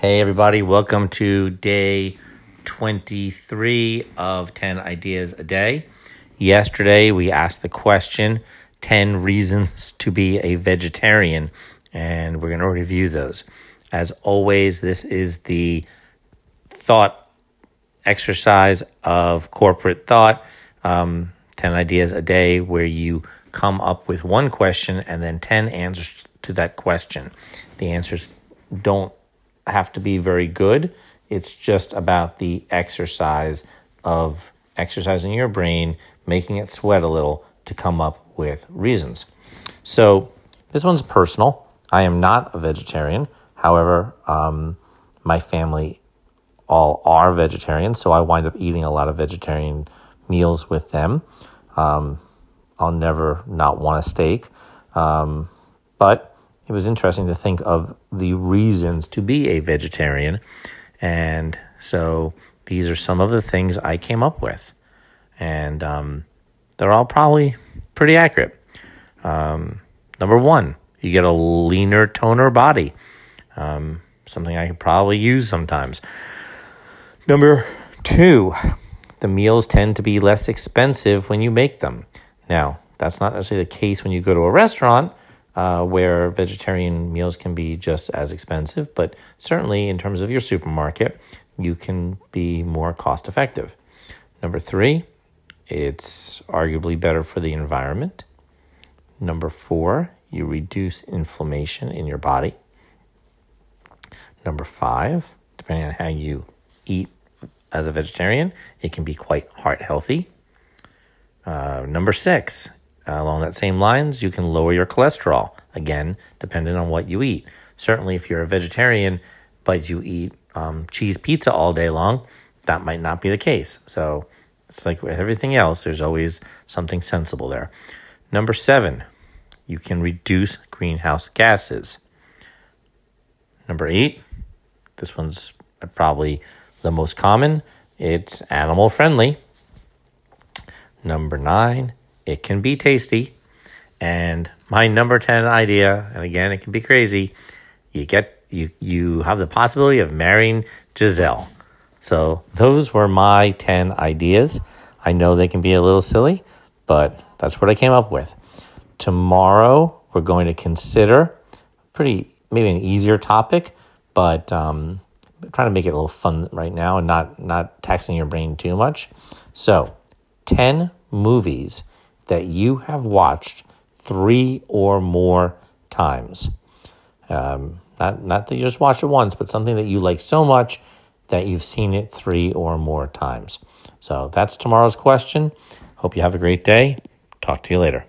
Hey, everybody, welcome to day 23 of 10 Ideas a Day. Yesterday, we asked the question 10 reasons to be a vegetarian, and we're going to review those. As always, this is the thought exercise of corporate thought um, 10 ideas a day where you come up with one question and then 10 answers to that question. The answers don't have to be very good. It's just about the exercise of exercising your brain, making it sweat a little to come up with reasons. So this one's personal. I am not a vegetarian. However, um, my family all are vegetarians, so I wind up eating a lot of vegetarian meals with them. Um, I'll never not want a steak. Um, but it was interesting to think of the reasons to be a vegetarian. And so these are some of the things I came up with. And um, they're all probably pretty accurate. Um, number one, you get a leaner, toner body. Um, something I could probably use sometimes. Number two, the meals tend to be less expensive when you make them. Now, that's not necessarily the case when you go to a restaurant uh, where vegetarian meals can be just as expensive, but certainly in terms of your supermarket, you can be more cost effective. Number three, it's arguably better for the environment. Number four, you reduce inflammation in your body. Number five, depending on how you eat as a vegetarian, it can be quite heart healthy. Uh, number six, along that same lines, you can lower your cholesterol. Again, depending on what you eat. Certainly, if you're a vegetarian, but you eat um, cheese pizza all day long, that might not be the case. So it's like with everything else, there's always something sensible there. Number seven, you can reduce greenhouse gases. Number eight, this one's probably the most common, it's animal friendly. Number nine, it can be tasty. And my number 10 idea, and again, it can be crazy, you get you you have the possibility of marrying Gisele. So those were my 10 ideas. I know they can be a little silly, but that's what I came up with. Tomorrow, we're going to consider pretty maybe an easier topic, but um, trying to make it a little fun right now and not not taxing your brain too much. So, 10 movies that you have watched three or more times. Um, not, not that you just watch it once, but something that you like so much that you've seen it three or more times. So that's tomorrow's question. Hope you have a great day. Talk to you later.